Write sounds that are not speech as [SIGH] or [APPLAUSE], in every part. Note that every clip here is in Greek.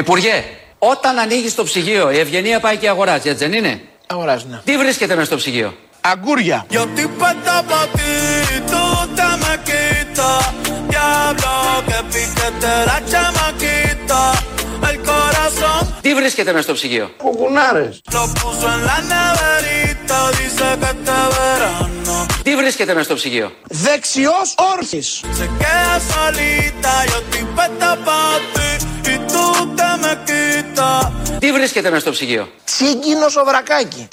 Υπουργέ, όταν ανοίγεις το ψυγείο, η ευγενία πάει και αγοράζει, έτσι δεν είναι; Αγοράζει, ναι. Τι βρίσκεται μέσα στο ψυγείο; Αγκούρια. Τι βρίσκεται μέσα στο ψυγείο; Κουκουνάρες. Τι βρίσκεται μέσα στο ψυγείο; Δεξιός όρθις. Τι βρίσκεται μέσα στο ψυγείο; Τσίγκινο σοβρακάκι.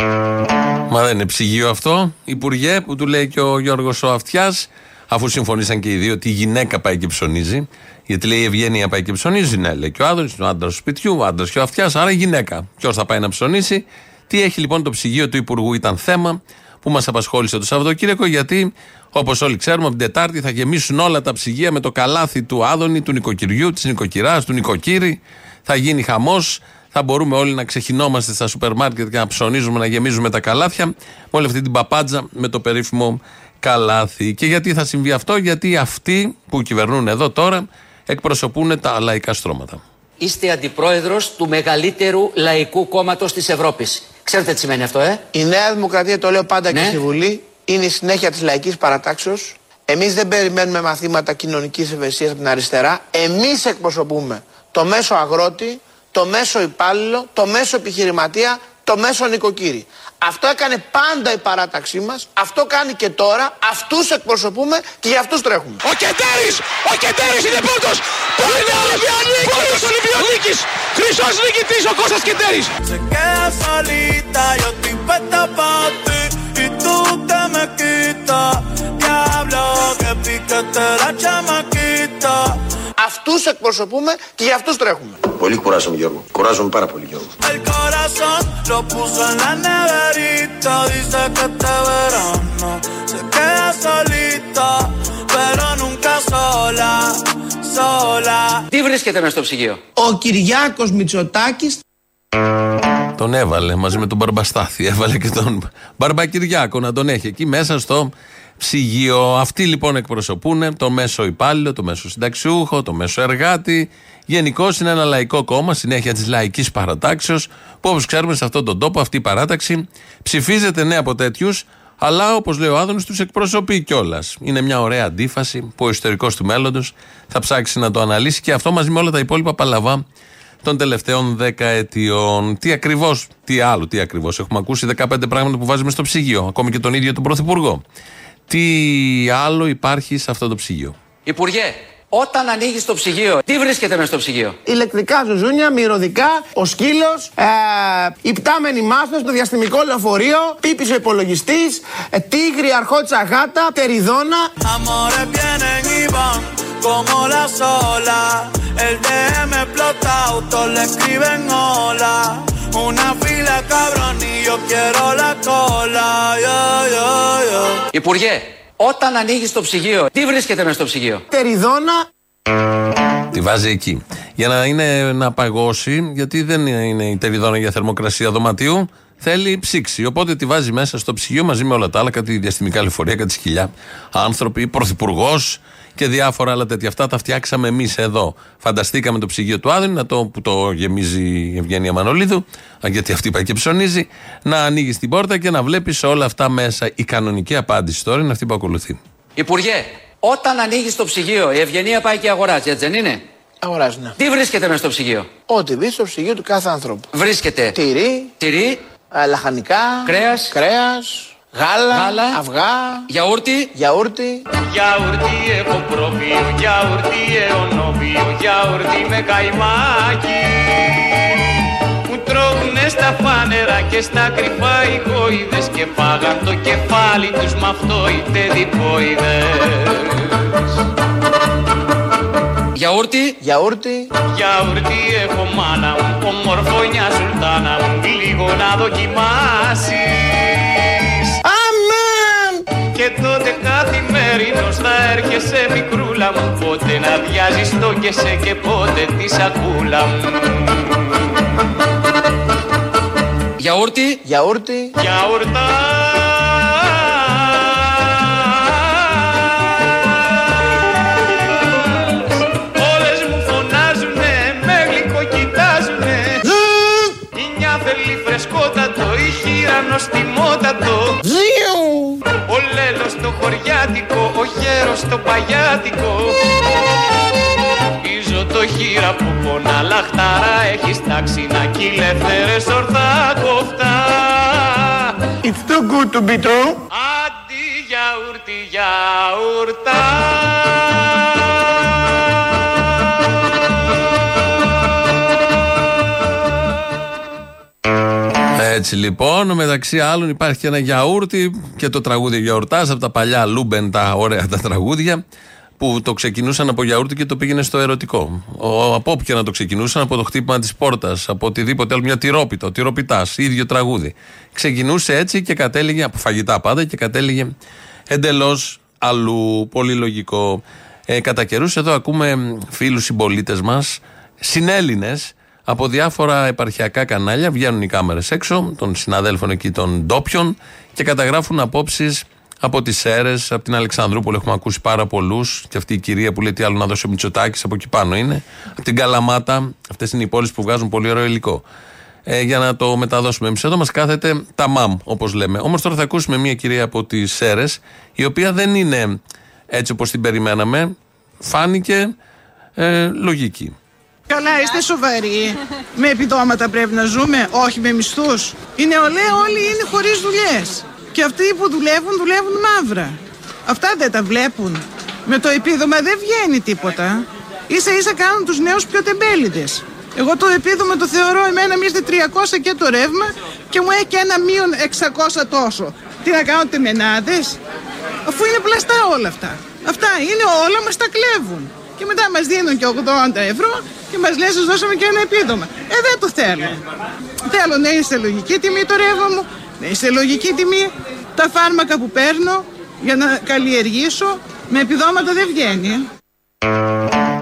Μα δεν είναι ψυγείο αυτό, Υπουργέ, που του λέει και ο Γιώργος ο Αυτιάς, αφού συμφωνήσαν και οι δύο ότι η γυναίκα πάει και ψωνίζει. Γιατί λέει η Ευγένεια πάει και ψωνίζει, ναι, λέει και ο Άδωνης, ο άντρας του σπιτιού, ο άντρας και ο Αυτιάς, άρα η γυναίκα. Ποιος θα πάει να ψωνίσει; Τι έχει λοιπόν το ψυγείο του Υπουργού ήταν θέμα που μας απασχόλησε το Σαββατοκύριακο, γιατί όπως όλοι ξέρουμε, από την Τετάρτη θα γεμίσουν όλα τα ψυγεία με το καλάθι του Άδωνη, του νοικοκυριού, της νοικοκυράς, του νοικοκύρη. Θα γίνει χαμός. Θα μπορούμε όλοι να ξεχυνόμαστε στα σούπερ μάρκετ και να ψωνίζουμε, να γεμίζουμε τα καλάθια. Με όλη αυτή την παπάντζα με το περίφημο καλάθι. Και γιατί θα συμβεί αυτό, γιατί αυτοί που κυβερνούν εδώ τώρα εκπροσωπούν τα λαϊκά στρώματα. Είστε αντιπρόεδρος του μεγαλύτερου λαϊκού κόμματος της Ευρώπης. Ξέρετε τι σημαίνει αυτό, ε; Η Νέα Δημοκρατία, το λέω πάντα Ναι. και στη Βουλή, είναι η συνέχεια της λαϊκής παρατάξεως. Εμείς δεν περιμένουμε μαθήματα κοινωνικής ευαισθησίας από την αριστερά. Εμείς εκπροσωπούμε το μέσο αγρότη, το μέσο υπάλληλο, το μέσο επιχειρηματία, το μέσο νοικοκύρη. Αυτό έκανε πάντα η παράταξή μας, αυτό κάνει και τώρα, αυτούς εκπροσωπούμε και για αυτούς τρέχουμε. Ο Κεντέρης! Ο Κεντέρης είναι πρώτος! Είναι Ολυμπιονίκης! Πρώτος Ολυμπιονίκης! Χρυσός νικητής ο Κώστας Κεντέρης! Se queda solita, yo estoy puesta pa' ti y tú te me quitas. Diablo, que piquete la chamaquita. Αυτούς εκπροσωπούμε και για αυτούς τρέχουμε. Πολύ κουράζομαι Γιώργο. Κουράζομαι πάρα πολύ Γιώργο. El corazón lo puso en la neverita. Dice que este verano se queda solita, pero nunca sola, sola. Τι βρίσκεται μέσα στο ψυγείο; Ο Κυριάκος Μητσοτάκης Τον έβαλε μαζί με τον Μπαρμπαστάθη. Έβαλε και τον Μπαρμπακυριάκο να τον έχει εκεί μέσα στο ψυγείο. Αυτοί λοιπόν εκπροσωπούν το μέσο υπάλληλο, το μέσο συνταξιούχο, το μέσο εργάτη. Γενικώ είναι ένα λαϊκό κόμμα, συνέχεια της λαϊκής παρατάξεως, που όπως ξέρουμε σε αυτόν τον τόπο αυτή η παράταξη ψηφίζεται ναι από τέτοιους, αλλά όπως λέει ο Άδωνη, τους εκπροσωπεί κιόλας. Είναι μια ωραία αντίφαση που ο ιστορικός του μέλλοντος θα ψάξει να το αναλύσει και αυτό μαζί με όλα τα υπόλοιπα παλαβά των τελευταίων δεκαετιών. Τι ακριβώς, τι άλλο, τι ακριβώς. Έχουμε ακούσει 15 πράγματα που βάζουμε στο ψυγείο, ακόμη και τον ίδιο τον Πρωθυπουργό. Τι άλλο υπάρχει σε αυτό το ψυγείο; Υπουργέ, όταν ανοίγεις το ψυγείο, τι βρίσκεται μέσα στο ψυγείο; ηλεκτρικά ζουζούνια, μυρωδικά, ο σκύλος, ε, η πτάμενη μάστος, το διαστημικό λεωφορείο, πίπης ο υπολογιστής, ε, τίγρη, αρχότσα γάτα, τεριδόνα. Amores vienen y van como las olas. El DM explota, autos le escriben hola. Una fila cabrón y yo quiero la cola. Yeah, yeah, yeah. Υπουργέ, όταν ανοίγεις το ψυγείο, τι βρίσκεται μέσα στο ψυγείο; Τεριδόνα, Τη βάζει εκεί. Για να είναι να παγώσει, γιατί δεν είναι η τεριδόνα για θερμοκρασία δωματίου, θέλει ψήξη. Οπότε τη βάζει μέσα στο ψυγείο μαζί με όλα τα άλλα, κάτι διαστημικά λεωφορεία, κάτι σκυλιά, άνθρωποι, πρωθυπουργός και διάφορα άλλα τέτοια. Αυτά τα φτιάξαμε εμείς εδώ. Φανταστήκαμε το ψυγείο του Άδωνη, να το, που το γεμίζει η Ευγένεια Μανολίδου, α, γιατί αυτή πάει και ψωνίζει, να ανοίγεις την πόρτα και να βλέπεις όλα αυτά μέσα. Η κανονική απάντηση τώρα είναι αυτή που ακολουθεί. Υπουργέ, όταν ανοίγεις το ψυγείο, η ευγενία πάει και αγοράζει, έτσι δεν είναι; αγοράζει ναι. Τι βρίσκεται μέσα στο ψυγείο; Ό,τι μπει στο ψυγείο του κάθε ανθρώπου. Βρίσκεται Τυρί, τυρί, ε, λαχανικά, Κρέας. κρέας γάλα, Γάλα. αυγά, γιαούρτι, γιαούρτι. Γιαουρτί έχω προφείο, γιαουρτί αιωνόβιο, γιαουρτί με καϊμάκι που τρώγουνε στα φάνερα και στα κρυφά οι γοίδες και φάγαν το κεφάλι τους μ' αυτό οι τεδιπόιδες. Γιαούρτι, Γιαούρτι, Γιαουρτί έχω μάνα μου, ομορφωνιά σουλτάνα μου, λίγο να δοκιμάσεις. Αμέν! Και τότε καθημερινός θα έρχεσαι μικρούλα μου Πότε να διάζεις το και σε και πότε τη σακούλα μου. Γιαούρτι, Γιαούρτι, Γιαουρτά χωριάτικο, ο γέρος το παγιάτικο. Πίζω το χείρα που πονά λαχτάρα Έχεις τάξει να κυλεύθερες ορθά κοφτά It's too good to be true. Αντί για γιαούρτα. για Έτσι λοιπόν, μεταξύ άλλων υπάρχει και ένα γιαούρτι και το τραγούδι γιαουρτάζ από τα παλιά Λούμπεν, τα ωραία τα τραγούδια που το ξεκινούσαν από γιαούρτι και το πήγαινε στο ερωτικό. Ο, από όποια να το ξεκινούσαν, από το χτύπημα της πόρτας, από οτιδήποτε άλλο, μια τυρόπιτα, τυροπιτάς, ίδιο τραγούδι. Ξεκινούσε έτσι και κατέληγε, από φαγητά πάντα, και κατέληγε εντελώς αλλού. Πολύ λογικό. Ε, κατά καιρούς εδώ ακούμε φίλους συμπολίτες μας, συνέλληνες, από διάφορα επαρχιακά κανάλια βγαίνουν οι κάμερες έξω των συναδέλφων εκεί των ντόπιων και καταγράφουν απόψεις από τις αίρε, από την Αλεξανδρούπολη. Έχουμε ακούσει πάρα πολλούς. Και αυτή η κυρία που λέει τι άλλο να δώσει ο Μητσοτάκης από εκεί πάνω είναι. Από την Καλαμάτα. Αυτές είναι οι πόλεις που βγάζουν πολύ ωραίο υλικό. Ε, για να το μεταδώσουμε. Εμείς εδώ μας κάθεται τα μαμ, όπως λέμε. Όμως τώρα θα ακούσουμε μια κυρία από τις αίρε, η οποία δεν είναι έτσι όπως την περιμέναμε. Φάνηκε ε, λογική. Καλά, είστε σοβαροί. [LAUGHS] με επιδόματα πρέπει να ζούμε, όχι με μισθούς. Οι νεολαία όλοι είναι χωρίς δουλειές. Και αυτοί που δουλεύουν, δουλεύουν μαύρα. Αυτά δεν τα βλέπουν. Με το επίδομα δεν βγαίνει τίποτα. σα ίσα κάνουν τους νέους πιο τεμπέληδες. Εγώ το επίδομα το θεωρώ εμένα μη 300 και το ρεύμα και μου έχει ένα μείον 600 τόσο. Τι να κάνω τεμενάδες, αφού είναι πλαστά όλα αυτά. Αυτά είναι όλα, μας τα κλέβουν. Και μετά μας δίνουν και 80 ευρώ και μας λένε, σας δώσαμε και ένα επίδομα. Ε, δεν το θέλω. Θέλω να είναι σε λογική τιμή το ρεύμα μου, να είναι σε λογική τιμή τα φάρμακα που παίρνω για να καλλιεργήσω. Με επιδόματα δεν βγαίνει.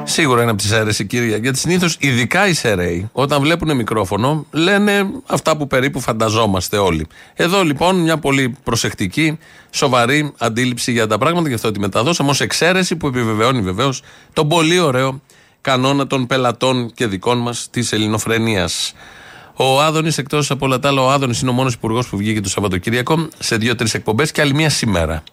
Σίγουρα είναι από τις αίρες η κυρία. Γιατί συνήθως, ειδικά οι ΣΕΡΕΙ, όταν βλέπουν μικρόφωνο, λένε αυτά που περίπου φανταζόμαστε όλοι. Εδώ λοιπόν μια πολύ προσεκτική, σοβαρή αντίληψη για τα πράγματα, γι' αυτό τη μεταδώσαμε ως εξαίρεση που επιβεβαιώνει βεβαίως τον πολύ ωραίο κανόνα των πελατών και δικών μας της ελληνοφρενεία. Ο Άδωνης, εκτός από όλα τα άλλα, ο Άδωνης είναι ο μόνος υπουργός που βγήκε το Σαββατοκύριακο σε δύο-τρεις εκπομπές και άλλη μία σήμερα.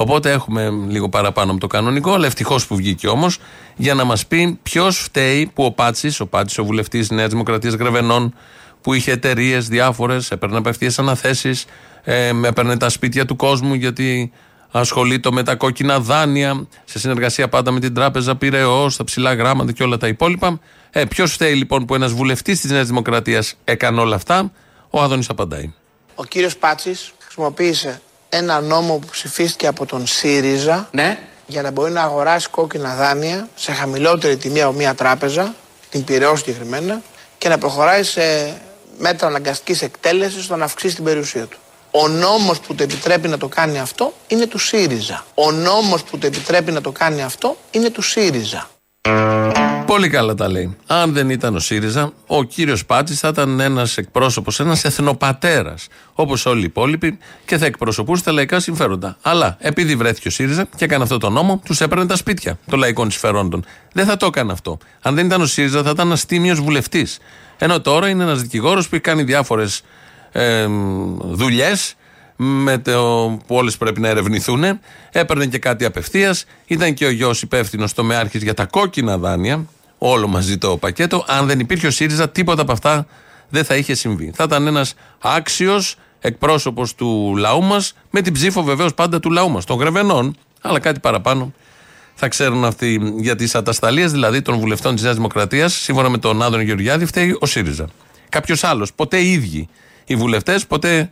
Οπότε έχουμε λίγο παραπάνω από το κανονικό, αλλά ευτυχώς που βγήκε όμως για να μας πει ποιος φταίει που ο Πάτσης, ο Πάτσης, ο βουλευτής Νέας Δημοκρατίας Γρεβενών, που είχε εταιρείες διάφορες, έπαιρνε απευθείας αναθέσεις, ε, έπαιρνε τα σπίτια του κόσμου γιατί ασχολείται με τα κόκκινα δάνεια, σε συνεργασία πάντα με την τράπεζα Πυραιό, τα ψηλά γράμματα και όλα τα υπόλοιπα. Ε, Ποιος φταίει λοιπόν που ένας βουλευτής της Νέας Δημοκρατίας έκανε όλα αυτά, ο Άδωνης απαντάει. Ο κύριος Πάτσης χρησιμοποίησε ένα νόμο που ψηφίστηκε από τον ΣΥΡΙΖΑ Ναι. για να μπορεί να αγοράσει κόκκινα δάνεια σε χαμηλότερη τιμή από μια τράπεζα, την Πυραιό συγκεκριμένα, και να προχωράει σε μέτρα αναγκαστικής εκτέλεσης ώστε να αυξήσει την περιουσία του. Ο νόμος που το επιτρέπει να το κάνει αυτό είναι του ΣΥΡΙΖΑ. Ο νόμος που το επιτρέπει να το κάνει αυτό είναι του ΣΥΡΙΖΑ. Πολύ καλά τα λέει. Αν δεν ήταν ο ΣΥΡΙΖΑ, ο κύριος Πάτση θα ήταν ένας εκπρόσωπος, ένας εθνοπατέρας, όπως όλοι οι υπόλοιποι, και θα εκπροσωπούσε τα λαϊκά συμφέροντα. Αλλά επειδή βρέθηκε ο ΣΥΡΙΖΑ και έκανε αυτό το νόμο, τους έπαιρνε τα σπίτια των λαϊκών συμφερόντων. Δεν θα το έκανε αυτό. Αν δεν ήταν ο ΣΥΡΙΖΑ, θα ήταν ένας τίμιος βουλευτής. Ενώ τώρα είναι ένας δικηγόρος που έχει κάνει διάφορες ε, δουλειές με το που όλες πρέπει να ερευνηθούν. Έπαιρνε και κάτι απευθείας. Ήταν και ο γιος υπεύθυνος τομεάρχη για τα κόκκινα δάνεια. Όλο μαζί το πακέτο. Αν δεν υπήρχε ο ΣΥΡΙΖΑ, τίποτα από αυτά δεν θα είχε συμβεί. Θα ήταν ένας άξιος εκπρόσωπος του λαού μας, με την ψήφο βεβαίως πάντα του λαού μας, των Γρεβενών, αλλά κάτι παραπάνω θα ξέρουν αυτοί για τις ατασταλίες δηλαδή των βουλευτών της Νέας Δημοκρατίας, σύμφωνα με τον Άδων Γεωργιάδη, φταίει ο ΣΥΡΙΖΑ. Κάποιος άλλος. Ποτέ οι ίδιοι οι βουλευτές, ποτέ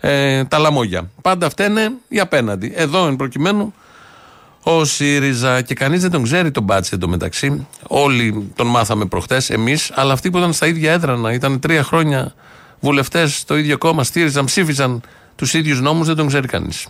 ε, τα λαμόγια. Πάντα φταίνε οι απέναντι. Εδώ εν προκειμένου ο ΣΥΡΙΖΑ και κανείς δεν τον ξέρει τον Μπάτση εντωμεταξύ. Όλοι τον μάθαμε προχτές, εμείς, αλλά αυτοί που ήταν στα ίδια έδρανα, ήταν τρία χρόνια βουλευτές στο ίδιο κόμμα, στήριζαν, ψήφιζαν τους ίδιους νόμους, δεν τον ξέρει κανείς.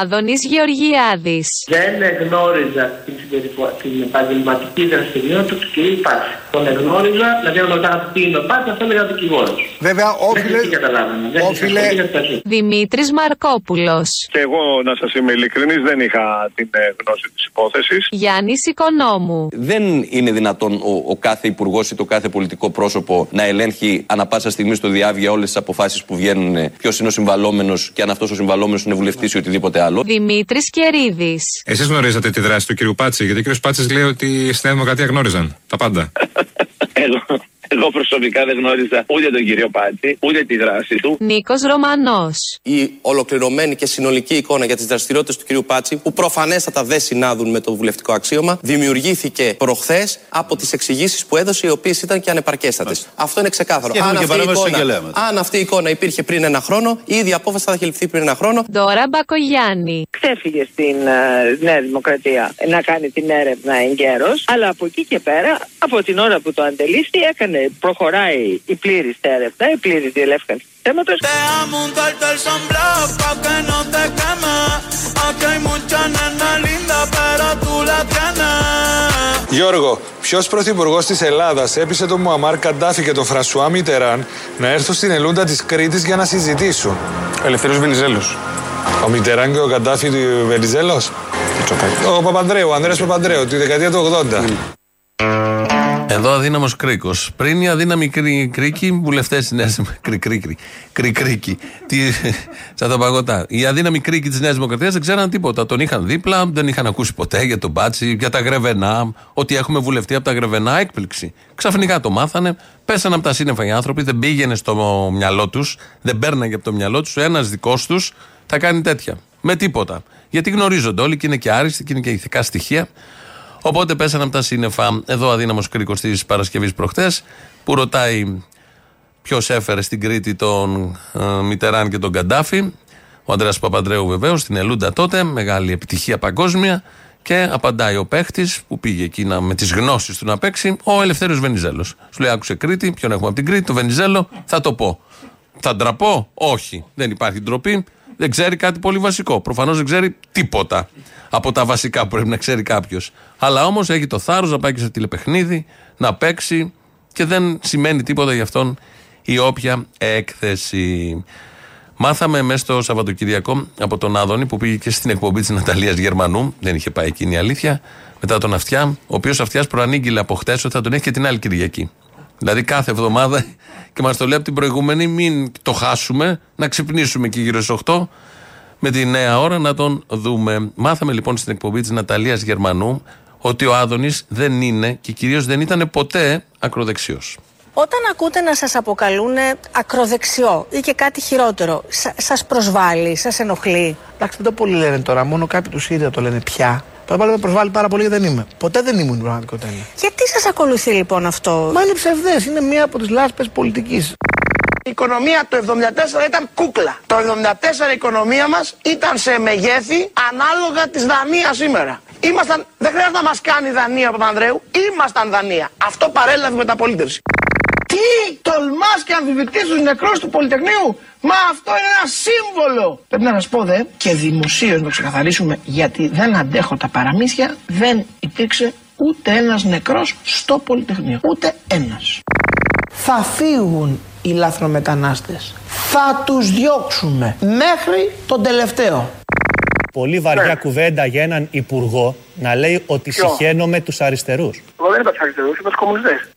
Άδωνης Γεωργιάδης. Δεν γνώριζα την, συμπεριφο- την επαγγελματική δραστηριότητα του κ. Πάτση. Τον εγνώριζα, δηλαδή αν ρωτάγατε τι είναι ο Πάτση, αυτό έλεγα δικηγόρος. Βέβαια, όφιλε, Δεν καταλάβαινα. Δεν όφιλε, είχα- Δημήτρης Μαρκόπουλος. Και εγώ, να σας είμαι ειλικρινής, δεν είχα την ε, γνώση της υπόθεσης. Γιάννης Οικονόμου. Δεν είναι δυνατόν ο, ο κάθε υπουργός ή το κάθε πολιτικό πρόσωπο να ελέγχει ανα πάσα στιγμή στο διάβια όλες τις αποφάσεις που βγαίνουν, ποιος είναι ο συμβαλόμενος και αν αυτός ο συμβαλόμενος είναι βουλευτής ή οτιδήποτε οτιδήποτε άλλο. Δημήτρης Κερίδης. Εσείς γνωρίζατε τη δράση του κ. Πάτση, γιατί ο κ. Πάτσης λέει ότι στη Νέα Δημοκρατία γνώριζαν τα πάντα. Εγώ, εγώ προσωπικά δεν γνώριζα ούτε τον κύριο Πάτσι, ούτε τη δράση του. Νίκος Ρωμανός. Η ολοκληρωμένη και συνολική εικόνα για τις δραστηριότητες του κ. Πάτσι, που προφανέστατα δεν συνάδουν με το βουλευτικό αξίωμα, δημιουργήθηκε προχθές από τις εξηγήσεις που έδωσε, οι οποίες ήταν και ανεπαρκέστατες. Αυτό είναι ξεκάθαρο. Και έχουμε και αυτή η παρέμβαση εικόνα, εισαγγελέα μετά. αν αυτή η εικόνα υπήρχε πριν ένα χρόνο, η ίδια απόφαση θα είχε ληφθεί πριν ένα χρόνο. Δώρα Μπακογιάννη. Ξέφυγε στην ε, Νέα Δημοκρατία να κάνει την έρευνα εγκαίρως, αλλά από εκεί και πέρα, από την ώρα που το αντελήφθη, έκανε, προχωράει η πλήρης έρευνα, η πλήρης διελεύκανση του θέματος. Te amo untarte el sombrero pa' que no te queme. Aquí hay mucha nena linda, pero tú la tienes. Γιώργο, ποιος πρωθυπουργός της Ελλάδας έπεισε τον Μουαμάρ Καντάφη και τον Φρασουά Μιτεράν να έρθουν στην Ελούντα της Κρήτης για να συζητήσουν; Ο Ελευθερίο Βενιζέλος. Ο Μιτεράν και ο Καντάφη του Βενιζέλος; Ο Παπαντρέου, ο Ανδρέας Παπαντρέου, τη δεκαετία του 80. Εδώ αδύναμος κρίκος. Πριν οι αδύναμοι κρί, κρίκοι, βουλευτές της Νέας Κρικρίκη. Κρικρίκη. Σαν τα παγωτά. Οι αδύναμοι κρίκοι της Νέας Δημοκρατίας δεν ξέραν τίποτα. Τον είχαν δίπλα, δεν είχαν ακούσει ποτέ για τον Μπάτσι, για τα γρεβενά. Ότι έχουμε βουλευτεί από τα γρεβενά, έκπληξη. Ξαφνικά το μάθανε, πέσανε από τα σύννεφα οι άνθρωποι, δεν πήγαινε στο μυαλό τους, δεν παίρναγε από το μυαλό τους. Ένας δικός τους θα κάνει τέτοια. Με τίποτα. Γιατί γνωρίζονται όλοι και είναι και άριστοι και είναι και ηθικά στοιχεία. Οπότε πέσανε από τα σύννεφα. Εδώ ο αδύναμος κρίκος της Παρασκευής προχτές, που ρωτάει ποιος έφερε στην Κρήτη τον ε, Μιτεράν και τον Καντάφη. Ο Αντρέα Παπαντρέου βεβαίως, στην Ελούντα τότε, μεγάλη επιτυχία παγκόσμια. Και απαντάει ο παίχτης που πήγε εκεί να, με τις γνώσεις του να παίξει, ο Ελευθέριος Βενιζέλος. Σου λέει: Άκουσε Κρήτη, ποιον έχουμε από την Κρήτη, το Βενιζέλο, θα το πω. Θα ντραπώ, όχι. Δεν υπάρχει ντροπή. Δεν ξέρει κάτι πολύ βασικό. Προφανώς δεν ξέρει τίποτα από τα βασικά που πρέπει να ξέρει κάποιος. Αλλά όμως έχει το θάρρος να πάει και σε τηλεπαιχνίδι, να παίξει και δεν σημαίνει τίποτα για αυτόν η όποια έκθεση. Μάθαμε μέσα στο Σαββατοκυριακό από τον Άδωνη που πήγε και στην εκπομπή της Ναταλίας Γερμανού. Δεν είχε πάει εκείνη η αλήθεια. Μετά τον Αυτιά, ο οποίος Αυτιάς προανήγγειλε από χτες ότι θα τον έχει και την άλλη Κυριακή. Δηλαδή κάθε εβδομάδα και μας το λέει από την προηγούμενη, μην το χάσουμε, να ξυπνήσουμε εκεί γύρω στις 8 με τη νέα ώρα να τον δούμε. Μάθαμε λοιπόν στην εκπομπή της Ναταλίας Γερμανού ότι ο Άδωνης δεν είναι και κυρίως δεν ήταν ποτέ ακροδεξιός. Όταν ακούτε να σας αποκαλούν ακροδεξιό ή και κάτι χειρότερο, σα- σας προσβάλλει, σας ενοχλεί; Εντάξει, δεν το πολύ λένε τώρα, μόνο κάποιοι τους ΣΥΡΙΖΑ το λένε πια. Τώρα πάλι με προσβάλλει πάρα πολύ γιατί δεν είμαι. Ποτέ δεν ήμουν η πραγματικότητα. είναι. Γιατί σας ακολουθεί λοιπόν αυτό; Μα είναι ψευδές, είναι μία από τις λάσπες πολιτικής. Η οικονομία το 74 ήταν κούκλα. Το 74 η οικονομία μας ήταν σε μεγέθη ανάλογα της Δανίας σήμερα. Ήμασταν, δεν χρειάζεται να μας κάνει Δανία από τον Ανδρέου, ήμασταν Δανία. Αυτό παρέλαβε μεταπολίτευση. Τι τολμάς και αμφιβητείς τους νεκρούς του Πολυτεχνείου; Μα αυτό είναι ένα σύμβολο. Πρέπει να σας πω δε και δημοσίως να το ξεκαθαρίσουμε γιατί δεν αντέχω τα παραμύθια. Δεν υπήρξε ούτε ένας νεκρός στο Πολυτεχνείο. Ούτε ένας. Θα φύγουν οι λαθρομετανάστες. Θα τους διώξουμε μέχρι τον τελευταίο. Πολύ βαριά κουβέντα για έναν υπουργό να λέει ότι Ποιο; συχαίνομαι τους αριστερούς. Εγώ δεν είπα τους αριστερούς, είπα τους κομμουνιστές.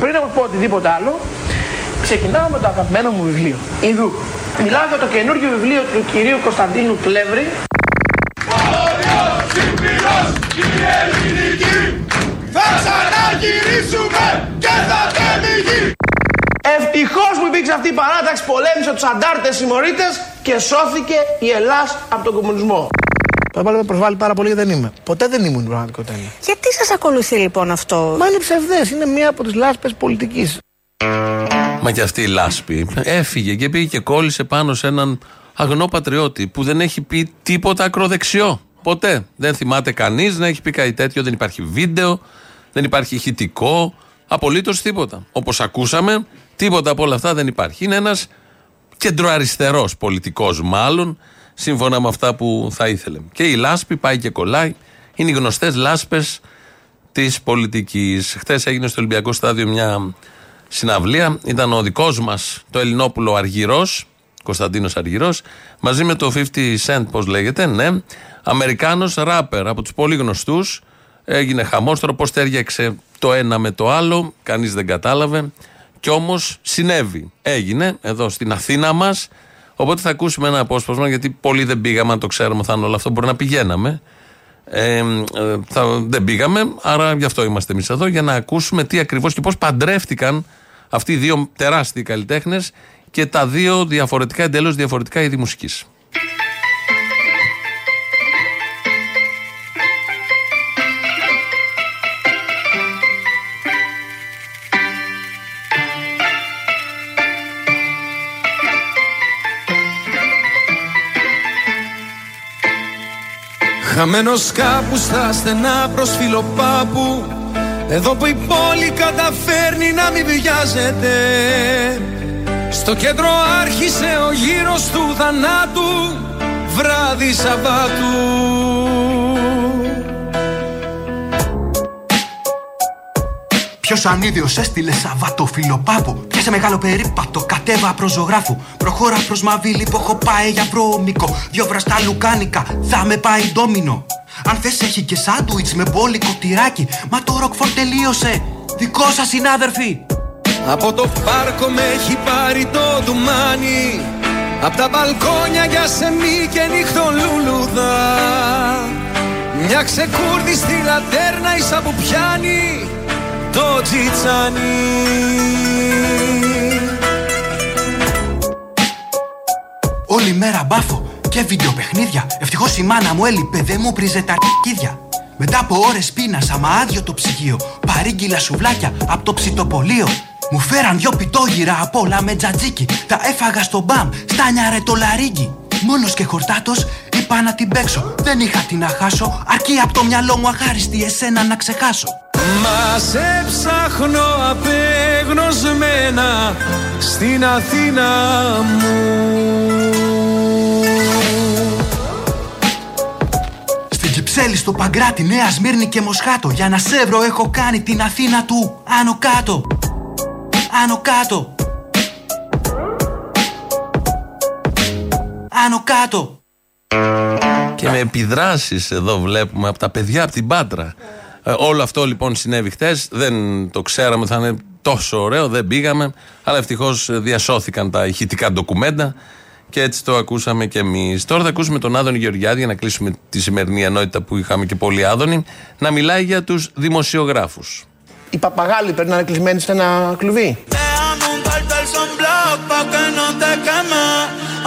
Πριν από πω οτιδήποτε άλλο, ξεκινάω με το αγαπημένο μου βιβλίο. Ιδού. Μιλάω για το καινούργιο βιβλίο του κυρίου Κωνσταντίνου Πλεύρη. Θα ξαναγυρίσουμε και θα τέμιγει. Ευτυχώ που υπήρξε αυτή η παράταξη, πολέμησε τους αντάρτες συμμορίτε και σώθηκε η Ελλάς από τον κομμουνισμό. Τώρα πάλι με προσβάλλει πάρα πολύ γιατί δεν είμαι. Ποτέ δεν ήμουν η πραγματικότητα. είναι. Γιατί σας ακολουθεί λοιπόν αυτό; Μα είναι ψευδές, είναι μία από τις λάσπες πολιτικής. Μα και αυτή η λάσπη έφυγε και πήγε και κόλλησε πάνω σε έναν αγνό πατριώτη που δεν έχει πει τίποτα ακροδεξιό. Ποτέ. Δεν θυμάται κανείς να έχει πει κάτι τέτοιο. Δεν υπάρχει βίντεο, δεν υπάρχει ηχητικό, απολύτως τίποτα. Όπως ακούσαμε, τίποτα από όλα αυτά δεν υπάρχει. Είναι ένας κεντροαριστερός πολιτικός, μάλλον, σύμφωνα με αυτά που θα ήθελε. Και η λάσπη πάει και κολλάει. Είναι οι γνωστές λάσπες της πολιτικής. Χθες έγινε στο Ολυμπιακό Στάδιο μια συναυλία. Ήταν ο δικός μας, το Ελληνόπουλο Αργυρός, Κωνσταντίνος Αργυρός, μαζί με το 50 Cent, πώς λέγεται, ναι. Αμερικάνος ράπερ από τους πολύ γνωστούς. Έγινε χαμό. Τώρα πώς τέριαξε το ένα με το άλλο, κανείς δεν κατάλαβε. Κι όμως συνέβη. Έγινε εδώ στην Αθήνα μας. Οπότε θα ακούσουμε ένα απόσπασμα, γιατί πολλοί δεν πήγαμε, αν το ξέρουμε θα είναι όλο αυτό, μπορεί να πηγαίναμε. Ε, ε, θα, δεν πήγαμε, άρα γι' αυτό είμαστε εμείς εδώ, για να ακούσουμε τι ακριβώς και πώς παντρεύτηκαν αυτοί οι δύο τεράστιοι καλλιτέχνες και τα δύο διαφορετικά, εντελώς διαφορετικά είδη μουσικής. Χαμένος κάπου στα στενά προς φιλοπάπου Εδώ που η πόλη καταφέρνει να μην βιάζεται. Στο κέντρο άρχισε ο γύρος του θανάτου Βράδυ Σαββάτου Ποιος ανίδιος έστειλε Σαββάτο φιλοπάπου. Πιάσε μεγάλο περίπατο, κατέβα προς ζωγράφου. Προχώρα προς μαβίλη που έχω πάει για βρώμικο. Δυο βραστά λουκάνικα, θα με πάει ντόμινο. Αν θες έχει και σάντουιτς με μπόλικο τυράκι. Μα το ροκφόρ τελείωσε. Δικό σας συνάδελφοι. Από το πάρκο με έχει πάρει το ντουμάνι Απ' τα μπαλκόνια για σεμί και νύχτο λουλουδά Μια ξεκούρδη στη λατέρνα ίσα που πιάνει το τζιτσάνι Όλη μέρα μπάφο και βιντεοπαιχνίδια. Ευτυχώς η μάνα μου έλειπε, δεν μου πρίζε τα αρχίδια. Μετά από ώρες πείνα, άμα άδειο το ψυγείο. Παρήγγυλα σουβλάκια από το ψητοπολείο. Μου φέραν δυο πιτόγυρα απ' όλα με τζατζίκι. Τα έφαγα στο μπαμ, στάνιαρε το λαρίγκι. Μόνος και χορτάτος είπα να την παίξω. Δεν είχα τι να χάσω, αρκεί από το μυαλό μου αχάριστη εσένα να ξεχάσω. Μας σε ψάχνω απεγνωσμένα στην Αθήνα μου Στην Κυψέλη, στο Παγκράτη, Νέα Σμύρνη και Μοσχάτο. Για να σε βρω έχω κάνει την Αθήνα του άνω κάτω. Άνω κάτω. Άνω κάτω. Και με επιδράσεις εδώ βλέπουμε από τα παιδιά από την Πάτρα. Ε, όλο αυτό λοιπόν συνέβη χτε. Δεν το ξέραμε, θα είναι τόσο ωραίο, δεν πήγαμε. Αλλά ευτυχώς διασώθηκαν τα ηχητικά ντοκουμέντα και έτσι το ακούσαμε κι εμείς. Τώρα θα ακούσουμε τον Άδωνη Γεωργιάδη για να κλείσουμε τη σημερινή ενότητα που είχαμε και πολύ Άδωνη, να μιλάει για τους δημοσιογράφους. Οι παπαγάλοι πρέπει να είναι κλεισμένοι σε ένα κλουβί. Déjame untarte el sunblock pa' que no te queme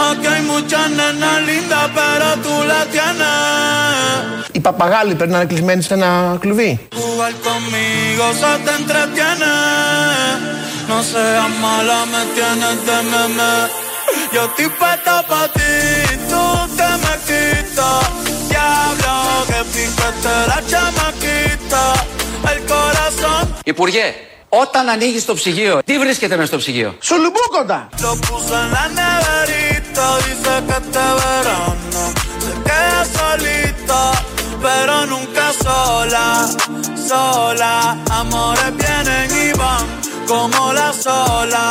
Aquí hay muchas nenas lindas pero tú la tienes Οι οι παπαγάλοι πρέπει σε ένα κλουβί. Υπουργέ, όταν ανοίγεις το ψυγείο, τι βρίσκεται στο ψυγείο; Υπουργέ, όταν ανοίγεις το ψυγείο, τι βρίσκεται μέσα στο ψυγείο; Σουλουμπούκοντα! Pero nunca sola, sola. Amores vienen y van como la sola.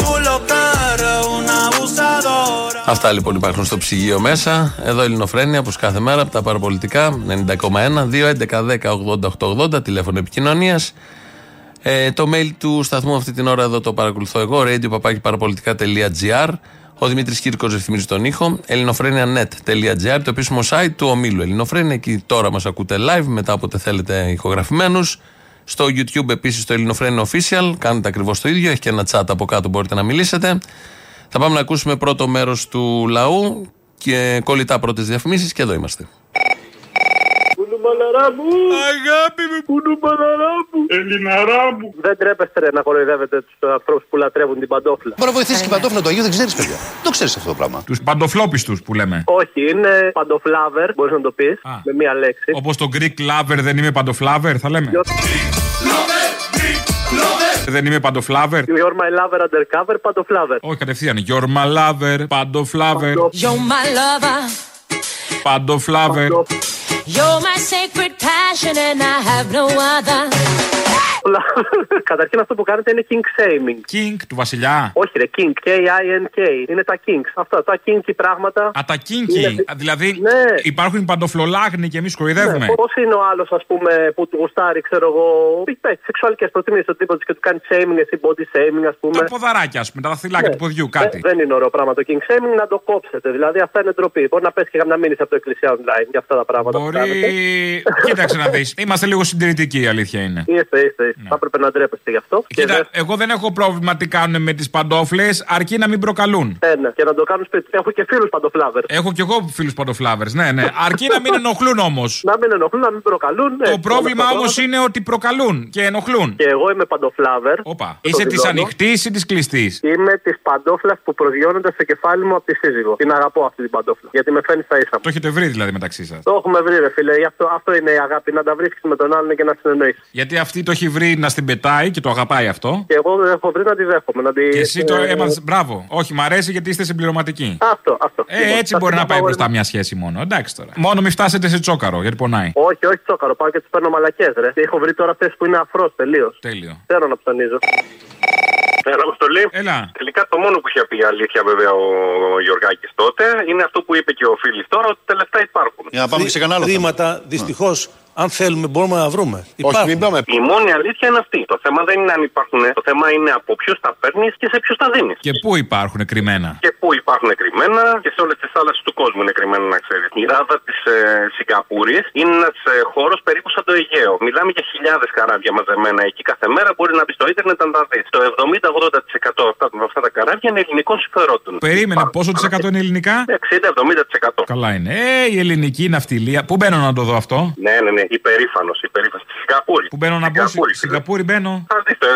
Tú lo que eres una abusadora. Αυτά λοιπόν υπάρχουν στο ψυγείο μέσα. Εδώ Ελληνοφρένια, όπως κάθε μέρα, από τα παραπολιτικά 90,1, 2, 11, 10, 80, 880, τηλέφωνο επικοινωνίας. Ε, το mail του σταθμού αυτή την ώρα εδώ το παρακολουθώ εγώ, radio.parapolitica.gr. Ο Δημήτρης Κύρκος ρυθμίζει τον ήχο. ελληνοφρένια.net.gr, το επίσημο site του ομίλου Ελληνοφρένια. Εκεί τώρα μας ακούτε live, μετά όποτε θέλετε ηχογραφημένους. Στο YouTube επίσης το Ελληνοφρένια Official. Κάνετε ακριβώς το ίδιο. Έχει και ένα chat από κάτω, μπορείτε να μιλήσετε. Θα πάμε να ακούσουμε πρώτο μέρος του λαού και κολλητά πρώτες διαφημίσεις και εδώ είμαστε. Κουνούμαλαρά μου. Αγάπη μου. Κουνούμαλαρά μου. Ελληναρά μου. Δεν τρέπεστε ρε, να κοροϊδεύετε τους ανθρώπους που λατρεύουν την παντόφλα. Μπορεί να βοηθήσει και η παντόφλα του Αγίου, δεν ξέρεις, παιδιά. Το ξέρεις αυτό το πράγμα. Τους παντοφλόπιστους που λέμε. Όχι, είναι παντοφλάβερ, μπορείς να το πεις με μία λέξη. Όπως το Greek lover δεν είμαι παντοφλάβερ, θα λέμε. Δεν είμαι παντοφλάβερ. You're my lover undercover, παντοφλάβερ. Όχι κατευθείαν. You're my lover, παντοφλάβερ. You're my lover. Παντοφλάβερ. You're my sacred passion and I have no other. παντόφλα. Καταρχήν αυτό που κάνετε είναι king shaming. King του βασιλιά. Όχι, ρε, king. K-I-N-K. Είναι τα kings. Αυτά τα kinky πράγματα. Α, τα kinky. Είναι- Α, Δηλαδή Ναι. υπάρχουν παντοφλολάγνοι και εμείς κοροϊδεύουμε. Πώς είναι ο άλλος, ας πούμε, που του γουστάρει, ξέρω εγώ. Έχει σεξουαλικές προτιμήσεις ο τύπο και του κάνει shaming, εσύ body shaming, ας πούμε. Τα ποδαράκια, ας πούμε, τα δαχτυλάκια Ναι. του ποδιού, κάτι. Ε, δεν είναι ωραίο πράγμα το king shaming να το κόψετε. Δηλαδή αυτά είναι ντροπή. Μπορεί να πέσει και να μείνει από το εκκλησία online για αυτά τα πράγματα. που κάνετε. Μπορεί. Κοίταξε να δεις. Είμαστε λίγο συντηρητικοί, η αλήθεια είναι. Είστε, είστε. είστε. Θα έπρεπε να ντρέπεστε γι' αυτό. Και Κοίτα, εγώ δεν έχω πρόβλημα τι κάνουν με τις παντόφλες, αρκεί να μην προκαλούν. Ε, ναι, και να το κάνουν σπίτι. Έχω και φίλους παντοφλάβερς. Έχω κι εγώ φίλους παντοφλάβερς, ναι, ναι. Αρκεί να μην ενοχλούν όμως. Να μην ενοχλούν, να μην προκαλούν. ναι. Το πρόβλημα Όλα αυτά όμως πράγματα. είναι ότι προκαλούν και ενοχλούν. Και εγώ είμαι παντοφλάβερς. Όπα. Το Είσαι της δηλώνω. ανοιχτής ή της κλειστής; Είμαι της παντόφλας που προσγειώνεται στο κεφάλι μου από τη σύζυγο. Την αγαπώ αυτή την παντόφλα. Γιατί με φαίνει στα ίσα μου. Το έχετε βρει δηλαδή μεταξύ σας; Το έχουμε βρει, ρε φίλε. Γι' Αυτό, αυτό είναι η αγάπη. Να τα βρίσκεις με τον άλλον και να συνεννοήσει. Γιατί αυτή το έχει βρει να στην πετάει και το αγαπάει αυτό. Και εγώ δεν έχω βρει να τη δέχομαι. Να τη... Και εσύ το ε, έμαθε. Μπράβο. Όχι, μ' αρέσει γιατί είστε συμπληρωματικοί. Αυτό, αυτό. Ε, Λοιπόν, έτσι τα μπορεί να πάει συμπάω μπροστά εγώ. μια σχέση μόνο. Εντάξει τώρα. Μόνο μην φτάσετε σε τσόκαρο γιατί πονάει. Όχι, όχι τσόκαρο. Πάω και τους παίρνω μαλακές, ρε. Έχω βρει τώρα αυτέ που είναι αφρός τελείως. Τέλειο. Θέλω να ψωνίζω. Έλα, Αποστολή. Έλα. Τελικά το μόνο που είχε πει η αλήθεια βέβαια ο, ο Γιωργάκης τότε είναι αυτό που είπε και ο Φίλης τώρα ότι τα λεφτά υπάρχουν. Για να πάμε και σε κανένα άλλο. θέμα. Χρήματα, δυστυχώς, αν θέλουμε, μπορούμε να βρούμε. Όχι, μην πάμε. Η μόνη αλήθεια είναι αυτή. Το θέμα δεν είναι αν υπάρχουν. Το θέμα είναι από ποιους τα παίρνεις και σε ποιους τα δίνεις. Και πού υπάρχουν κρυμμένα. Και πού υπάρχουν κρυμμένα και σε όλες τις θάλασσες του κόσμου είναι κρυμμένα, να ξέρεις. Η ράδα της ε, Σιγκαπούρης είναι ένας ε, χώρος περίπου σαν το Αιγαίο. Μιλάμε για χιλιάδες καράβια μαζεμένα εκεί κάθε μέρα. Μπορεί να μπει στο ίντερνετ να τα δεις. Το 70-80% αυτά, από αυτά τα καράβια είναι ελληνικών συμφερόντων. Περίμενε, πόσο της εκατό είναι ελληνικά; 60-70%. Καλά είναι. Ε, η ελληνική ναυτιλία. Πού μπαίνω να το δω αυτό; Ναι, ναι, ναι. Υπερήφανος, υπερήφανος. Στη Σιγκαπούρη. Πού μπαίνω να μπω. Σιγκαπούρη, Στη Σιγκαπούρη μπαίνω. Θα δει το,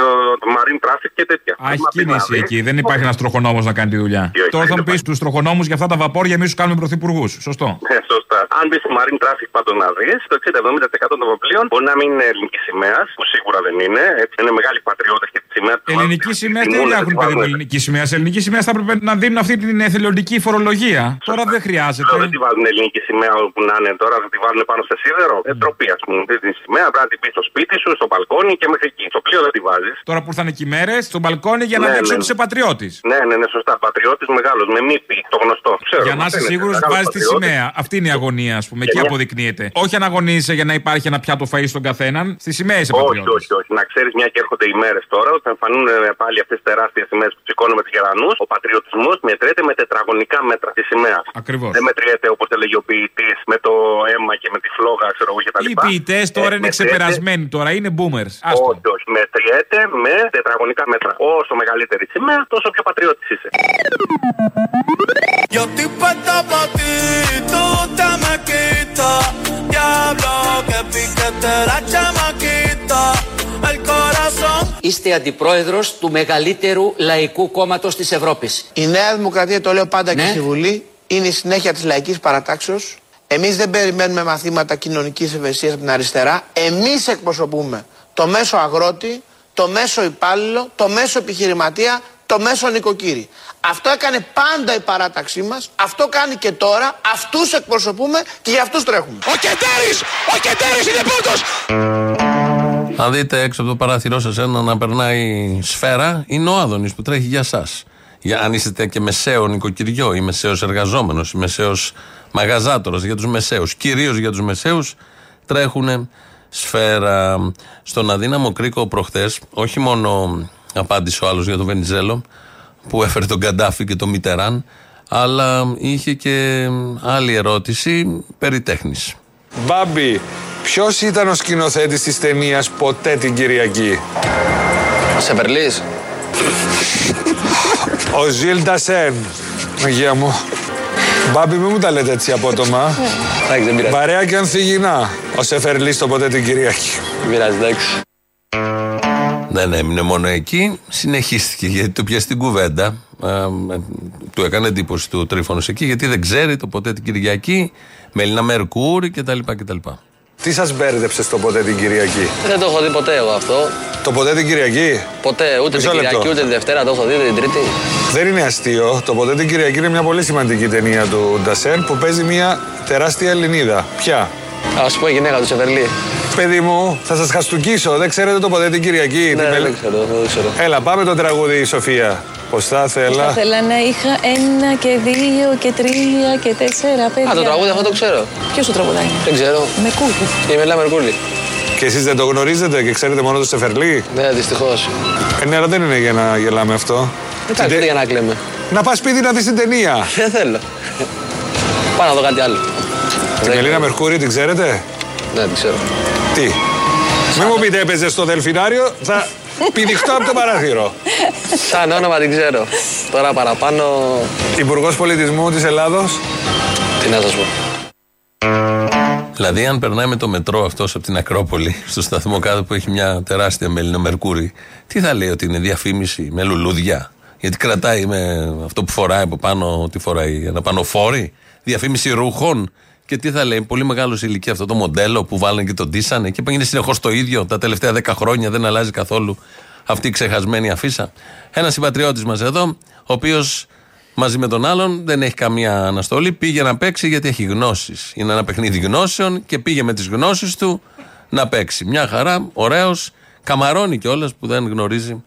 το marine traffic και τέτοια. Α, έχει Μα πει να κίνηση δεις. εκεί. Δεν υπάρχει ένας τροχονόμος να κάνει τη δουλειά. όχι, Τώρα θα δεν μου πεις τους τροχονόμους για αυτά τα βαπόρια, εμείς τους κάνουμε πρωθυπουργούς. Σωστό. Ναι, σωστά. Αν μπει στο marine traffic πάντω να δεις, το 60-70% των πλοίων μπορεί να μην είναι ελληνικής σημαίας, που σίγουρα δεν είναι. Έτσι, είναι μεγάλοι πατριώτες και τη σημαία του. Ελληνική σημαία δεν τιμούν, έχουν τη παιδί βάζουν. μου ελληνική σημαία. Σε ελληνική σημαία θα έπρεπε να δίνουν αυτή την εθελοντική φορολογία. Τώρα δεν χρειάζεται. Λέω, δεν τη βάζουν ελληνική σημαία όπου να είναι τώρα, θα τη βάλουν πάνω σε σίδερο. Ε, ντροπή, ας πούμε. Δεν την σημαία, πρέπει να την πεις στο σπίτι σου, στο μπαλκόνι και μέχρι εκεί. Στο πλοίο δεν τη βάζεις. Τώρα που ήρθαν και οι μέρε, στον μπαλκόνι για να Ναι, δείξουν ναι. ότι είσαι πατριώτης. Ναι, ναι, ναι, σωστά. Πατριώτης μεγάλος, με μύπη, το γνωστό. Ξέρω, Για να είσαι μαθαίνετε, σίγουρος, μεγάλος βάζεις τη πατριώτης. σημαία. Αυτή είναι η αγωνία, ας πούμε. Και Εκεί μια- αποδεικνύεται. Όχι αν αγωνίζεσαι για να υπάρχει ένα πιάτο φαΐ στον καθέναν. Στη σημαία είσαι Όχι, πατριώτης. όχι, όχι. Να ξέρεις, μια και έρχονται οι μέρες τώρα, ότι θα εμφανούν ε, πάλι αυτές τις τεράστιες σημαίες που σηκώνουμε του γερανούς. Ο πατριωτισμός μετριέται με τετραγωνικά μέτρα τη σημαία. Ακριβώς. Δεν μετριέται όπως έλεγε ο ποιητής με το αίμα και με τη φλόγα, ξέρω εγώ κτλ. Οι ποιητές τώρα Ε, είναι μετριέται- ξεπερασμένοι τώρα, είναι boomers. Άστο. Όχι, όχι. Μετριέται με τετραγωνικά μέτρα. Όσο μεγαλύτερη σημαία, τόσο πιο πατριώτης είσαι. Yo estoy puesta pa' ti, tú te me quitas. Diablo, que piquete la chamaquita. El corazón. Είστε αντιπρόεδρος του μεγαλύτερου λαϊκού κόμματος της Ευρώπης. Η Νέα Δημοκρατία, το λέω πάντα Ναι. και στη Βουλή, είναι η συνέχεια της λαϊκής παρατάξεως. Εμείς δεν περιμένουμε μαθήματα κοινωνικής ευαισθησίας από την αριστερά. Εμείς εκπροσωπούμε το μέσο αγρότη, το μέσο υπάλληλο, το μέσο επιχειρηματία, το μέσο νοικοκύρη. Αυτό έκανε πάντα η παράταξή μας, αυτό κάνει και τώρα, αυτούς εκπροσωπούμε και για αυτούς τρέχουμε. Ο Κεντέρης! Ο Κεντέρης είναι πρώτος! Αν δείτε έξω από το παράθυρό σας ένα να περνάει σφαίρα, είναι ο Άδωνης που τρέχει για εσά. Για, αν είστε και μεσαίο νοικοκυριό ή μεσαίος εργαζόμενος ή μεσαίος μαγαζάτορος για τους μεσαίους, κυρίως για τους μεσαίους, τρέχουν σφαίρα. Στον αδύναμο κρίκο προχθές, όχι μόνο απάντησε ο άλλος για τον Βενιζέλο που έφερε τον Καντάφη και τον Μιτεράν, αλλά είχε και άλλη ερώτηση περί τέχνης. Μπάμπη, ποιος ήταν ο σκηνοθέτης της ταινίας Ποτέ την Κυριακή. Σεβερλή. Ο Ζιλ Ντασέν. Αγία μου. Μπάμπη, μην μου τα λέτε έτσι απότομα. Εντάξει, δεν πειράζει. Βαρέα και ανθυγινά. Ο Σεφερλής το ποτέ την Κυριακή. Δεν πειράζει, εντάξει. Δεν έμεινε μόνο εκεί, συνεχίστηκε γιατί του πιάσει την κουβέντα. Ε, ε, του έκανε εντύπωση του τρίφωνο εκεί, γιατί δεν ξέρει το ποτέ την Κυριακή, Μελίνα Μερκούρη κτλ. κτλ. Τι σας μπέρδεψε στο ποτέ την Κυριακή; Δεν το έχω δει ποτέ εγώ αυτό. Το ποτέ την Κυριακή; Ποτέ, ούτε Μισό την λεπτό. Κυριακή, ούτε την Δευτέρα το έχω δει, ούτε την Τρίτη. Δεν είναι αστείο. Το ποτέ την Κυριακή είναι μια πολύ σημαντική ταινία του Ντασέν που παίζει μια τεράστια Ελληνίδα. Ποια; Α σου πω η γυναίκα του Σεβερλή. Παιδί μου, θα σας χαστούκίσω. Δεν ξέρετε το ποτέ την Κυριακή. Ναι, την δεν μελ- το ξέρω, δεν το ξέρω. Έλα, πάμε το τραγούδι, Σοφία. Πώ θα Θα ήθελα. ήθελα να είχα ένα και δύο και τρία και τέσσερα παιδιά. Α, το τραγούδι αυτό το ξέρω. Ποιος το τραγουδάει; Δεν ξέρω. Με κούκου. Η Μελά Μερκούλη. Και εσείς δεν το γνωρίζετε και ξέρετε μόνο το Σεφερλί. Ναι, δυστυχώς. Ε, ναι, αλλά δεν είναι για να γελάμε αυτό. Εντάξει, δεν για να κλαίμε. Να πας σπίτι να δεις την ταινία. [LAUGHS] Δεν θέλω. Πάω να δω κάτι άλλο. Την Ελίνα Μερκούρη την ξέρετε; Ναι, την ξέρω. Τι; Μην μου πείτε έπαιζε στο Δελφινάριο, θα πηδηχτώ από το παράθυρο. Σαν όνομα την ξέρω. Τώρα παραπάνω. Υπουργός Πολιτισμού της Ελλάδος. Τι να σας πω. Δηλαδή, αν περνάει με το μετρό αυτός από την Ακρόπολη, στο σταθμό κάτω που έχει μια τεράστια μέλινο Μερκούρι, τι θα λέει ότι είναι διαφήμιση με λουλούδια; Γιατί κρατάει με αυτό που φοράει από πάνω, τι φοράει, ένα πανοφόρι, διαφήμιση ρούχων. Και τι θα λέει, πολύ μεγάλος σε ηλικία αυτό το μοντέλο που βάλανε και τον ντύσανε και που είναι συνεχώς το ίδιο τα τελευταία 10 χρόνια, δεν αλλάζει καθόλου αυτή η ξεχασμένη αφίσα. Ένας συμπατριώτης μας εδώ, ο οποίος μαζί με τον άλλον δεν έχει καμία αναστολή, πήγε να παίξει γιατί έχει γνώσεις. Είναι ένα παιχνίδι γνώσεων και πήγε με τις γνώσεις του να παίξει. Μια χαρά, ωραίος, καμαρώνει κιόλας που δεν γνωρίζει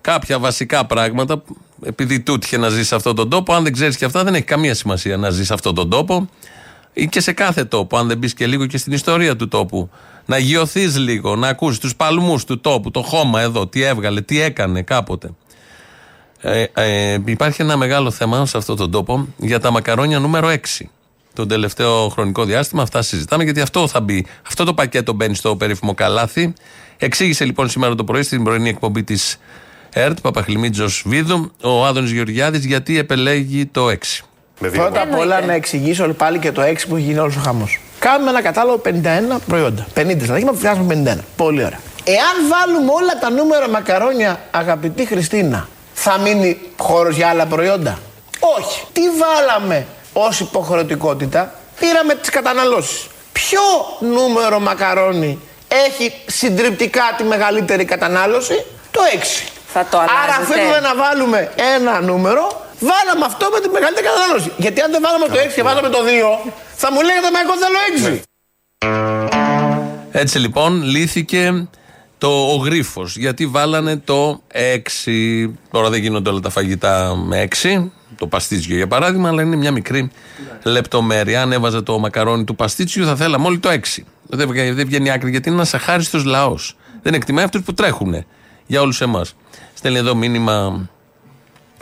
κάποια βασικά πράγματα. Επειδή τούτυχε να ζει σε αυτόν τον τόπο, αν δεν ξέρεις και αυτά, δεν έχει καμία σημασία να ζει σε αυτόν τον τόπο ή και σε κάθε τόπο. Αν δεν μπει και λίγο και στην ιστορία του τόπου, να γιωθείς λίγο, να ακούσεις τους παλμούς του τόπου, το χώμα εδώ, τι έβγαλε, τι έκανε κάποτε. Ε, ε, υπάρχει ένα μεγάλο θέμα σε αυτόν τον τόπο για τα μακαρόνια νούμερο 6. Τον τελευταίο χρονικό διάστημα αυτά συζητάμε γιατί αυτό θα μπει. Αυτό το πακέτο μπαίνει στο περίφημο καλάθι. Εξήγησε λοιπόν σήμερα το πρωί στην πρωινή εκπομπή της ΕΡΤ, Παπαχλημίτζος Βίδου, ο Άδωνης Γεωργιάδης, γιατί επελέγει το 6. Πρώτα απ' όλα να εξηγήσω πάλι και το 6 που έχει γίνει όλος ο χαμός. Κάνουμε ένα κατάλογο 51 προϊόντα. 50 στρατηγήματα που φτιάχνουμε 51. Πολύ ωραία. Εάν βάλουμε όλα τα νούμερα μακαρόνια, αγαπητή Χριστίνα, θα μείνει χώρος για άλλα προϊόντα; Όχι. Τι βάλαμε ως υποχρεωτικότητα, πήραμε τις καταναλώσεις. Ποιο νούμερο μακαρόνι έχει συντριπτικά τη μεγαλύτερη κατανάλωση, το 6. Θα το Άρα αλλάζετε. αφήνουμε να βάλουμε ένα νούμερο, βάλαμε αυτό με τη μεγαλύτερη κατανάλωση. Γιατί αν δεν βάλαμε το 6 και βάλαμε το 2, θα μου λέγατε Μα εγώ θέλω 6. Έτσι λοιπόν λύθηκε το, ο γρίφος. Γιατί βάλανε το 6. Τώρα δεν γίνονται όλα τα φαγητά με 6. Το παστίτσιο για παράδειγμα, αλλά είναι μια μικρή λεπτομέρεια. Αν έβαζε το μακαρόνι του παστίτσιου, θα θέλαμε όλοι το 6. Δεν, βγα- δεν βγαίνει άκρη γιατί είναι ένας αχάριστος λαός. Δεν εκτιμάει αυτούς που τρέχουν για όλους εμάς. Στέλνει εδώ μήνυμα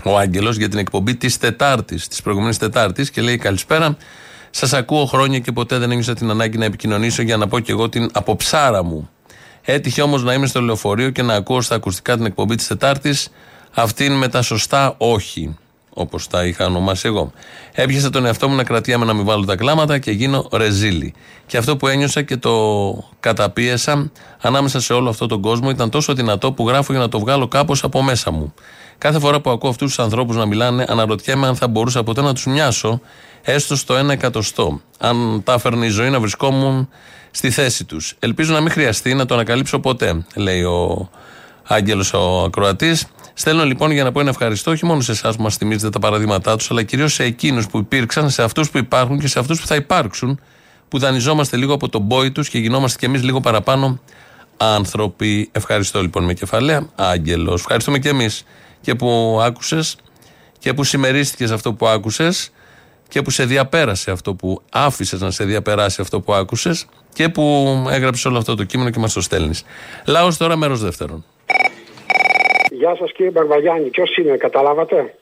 ο Άγγελος για την εκπομπή της Τετάρτης, της προηγούμενης Τετάρτης και λέει Καλησπέρα. Σας ακούω χρόνια και ποτέ δεν ένιωσα την ανάγκη να επικοινωνήσω για να πω κι εγώ την αποψάρα μου. Έτυχε όμως να είμαι στο λεωφορείο και να ακούω στα ακουστικά την εκπομπή της Τετάρτης αυτήν με τα σωστά όχι. Όπως τα είχα ονομάσει εγώ. Έπιασα τον εαυτό μου να κρατιάμαι να μην βάλω τα κλάματα και γίνω ρεζίλη. Και αυτό που ένιωσα και το καταπίεσα ανάμεσα σε όλο αυτόν τον κόσμο ήταν τόσο δυνατό που γράφω για να το βγάλω κάπως από μέσα μου. Κάθε φορά που ακούω αυτούς τους ανθρώπους να μιλάνε, αναρωτιέμαι αν θα μπορούσα ποτέ να τους μοιάσω, έστω στο ένα εκατοστό. Αν τα έφερνε η ζωή να βρισκόμουν στη θέση τους. Ελπίζω να μην χρειαστεί να το ανακαλύψω ποτέ, λέει ο Άγγελος ο Ακροατή. Στέλνω λοιπόν για να πω ένα ευχαριστώ όχι μόνο σε εσάς που μας θυμίζετε τα παραδείγματά τους, αλλά κυρίως σε εκείνους που υπήρξαν, σε αυτούς που υπάρχουν και σε αυτούς που θα υπάρξουν, που δανειζόμαστε λίγο από τον πόη τους και γινόμαστε κι εμείς λίγο παραπάνω άνθρωποι. Ευχαριστώ λοιπόν με κεφαλαία. Άγγελος. Ευχαριστούμε κι εμείς και που άκουσες και που συμμερίστηκες αυτό που άκουσες και που σε διαπέρασε αυτό που άφησες να σε διαπεράσει αυτό που άκουσες και που έγραψες όλο αυτό το κείμενο και μας το στέλνεις. Λαό τώρα, μέρος δεύτερον. Γεια σας κύριε Μπαρβαγιάννη, ποιος είναι, καταλάβατε;